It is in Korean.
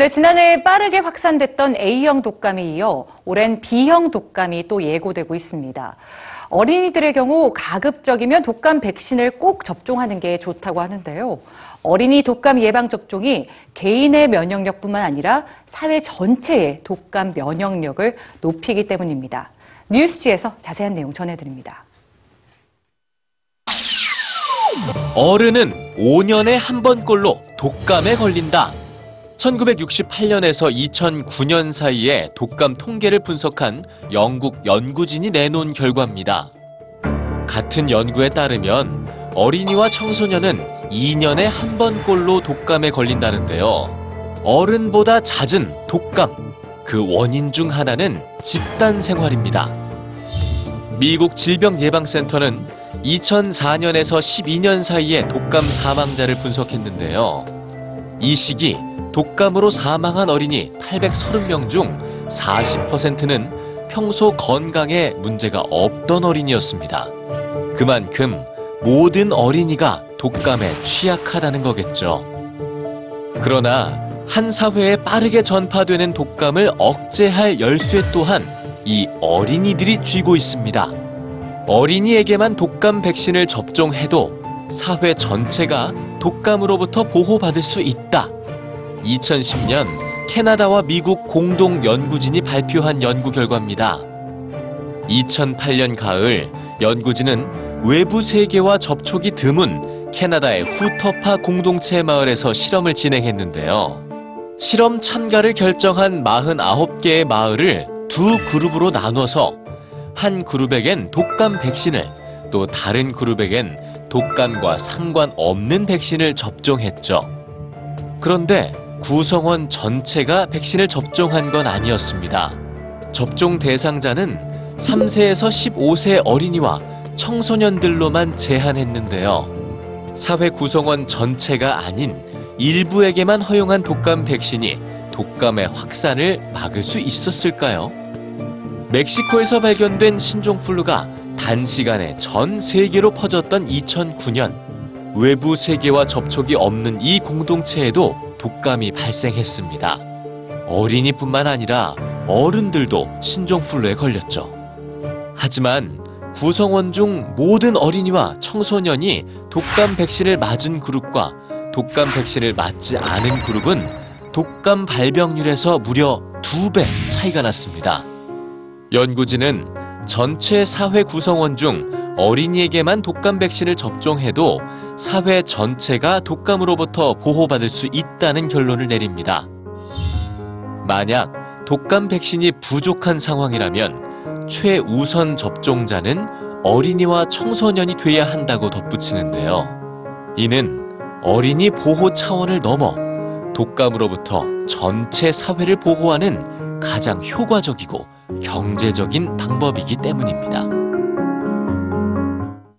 네, 지난해 빠르게 확산됐던 A형 독감에 이어 올해는 B형 독감이 또 예고되고 있습니다. 어린이들의 경우 가급적이면 독감 백신을 꼭 접종하는 게 좋다고 하는데요. 어린이 독감 예방 접종이 개인의 면역력뿐만 아니라 사회 전체의 독감 면역력을 높이기 때문입니다. 뉴스지에서 자세한 내용 전해드립니다. 어른은 5년에 한 번꼴로 독감에 걸린다. 1968년에서 2009년 사이에 독감 통계를 분석한 영국 연구진이 내놓은 결과입니다. 같은 연구에 따르면 어린이와 청소년은 2년에 한 번꼴로 독감에 걸린다는데요. 어른보다 잦은 독감. 그 원인 중 하나는 집단 생활입니다. 미국 질병예방센터는 2004년에서 12년 사이에 독감 사망자를 분석했는데요. 이 시기 독감으로 사망한 어린이 830명 중 40%는 평소 건강에 문제가 없던 어린이였습니다. 그만큼 모든 어린이가 독감에 취약하다는 거겠죠. 그러나 한 사회에 빠르게 전파되는 독감을 억제할 열쇠 또한 이 어린이들이 쥐고 있습니다. 어린이에게만 독감 백신을 접종해도 사회 전체가 독감으로부터 보호받을 수 있다. 2010년 캐나다와 미국 공동 연구진이 발표한 연구 결과입니다. 2008년 가을 연구진은 외부 세계와 접촉이 드문 캐나다의 후터파 공동체 마을에서 실험을 진행했는데요. 실험 참가를 결정한 49개의 마을을 두 그룹으로 나눠서 한 그룹에겐 독감 백신을 또 다른 그룹에겐 독감과 상관없는 백신을 접종했죠. 그런데 구성원 전체가 백신을 접종한 건 아니었습니다. 접종 대상자는 3세에서 15세 어린이와 청소년들로만 제한했는데요. 사회 구성원 전체가 아닌 일부에게만 허용한 독감 백신이 독감의 확산을 막을 수 있었을까요? 멕시코에서 발견된 신종플루가 단시간에 전 세계로 퍼졌던 2009년 외부 세계와 접촉이 없는 이 공동체에도 독감이 발생했습니다. 어린이뿐만 아니라 어른들도 신종플루에 걸렸죠. 하지만 구성원 중 모든 어린이와 청소년이 독감 백신을 맞은 그룹과 독감 백신을 맞지 않은 그룹은 독감 발병률에서 무려 두 배 차이가 났습니다. 연구진은 전체 사회 구성원 중 어린이에게만 독감 백신을 접종해도 사회 전체가 독감으로부터 보호받을 수 있다는 결론을 내립니다. 만약 독감 백신이 부족한 상황이라면 최우선 접종자는 어린이와 청소년이 돼야 한다고 덧붙이는데요. 이는 어린이 보호 차원을 넘어 독감으로부터 전체 사회를 보호하는 가장 효과적이고 경제적인 방법이기 때문입니다.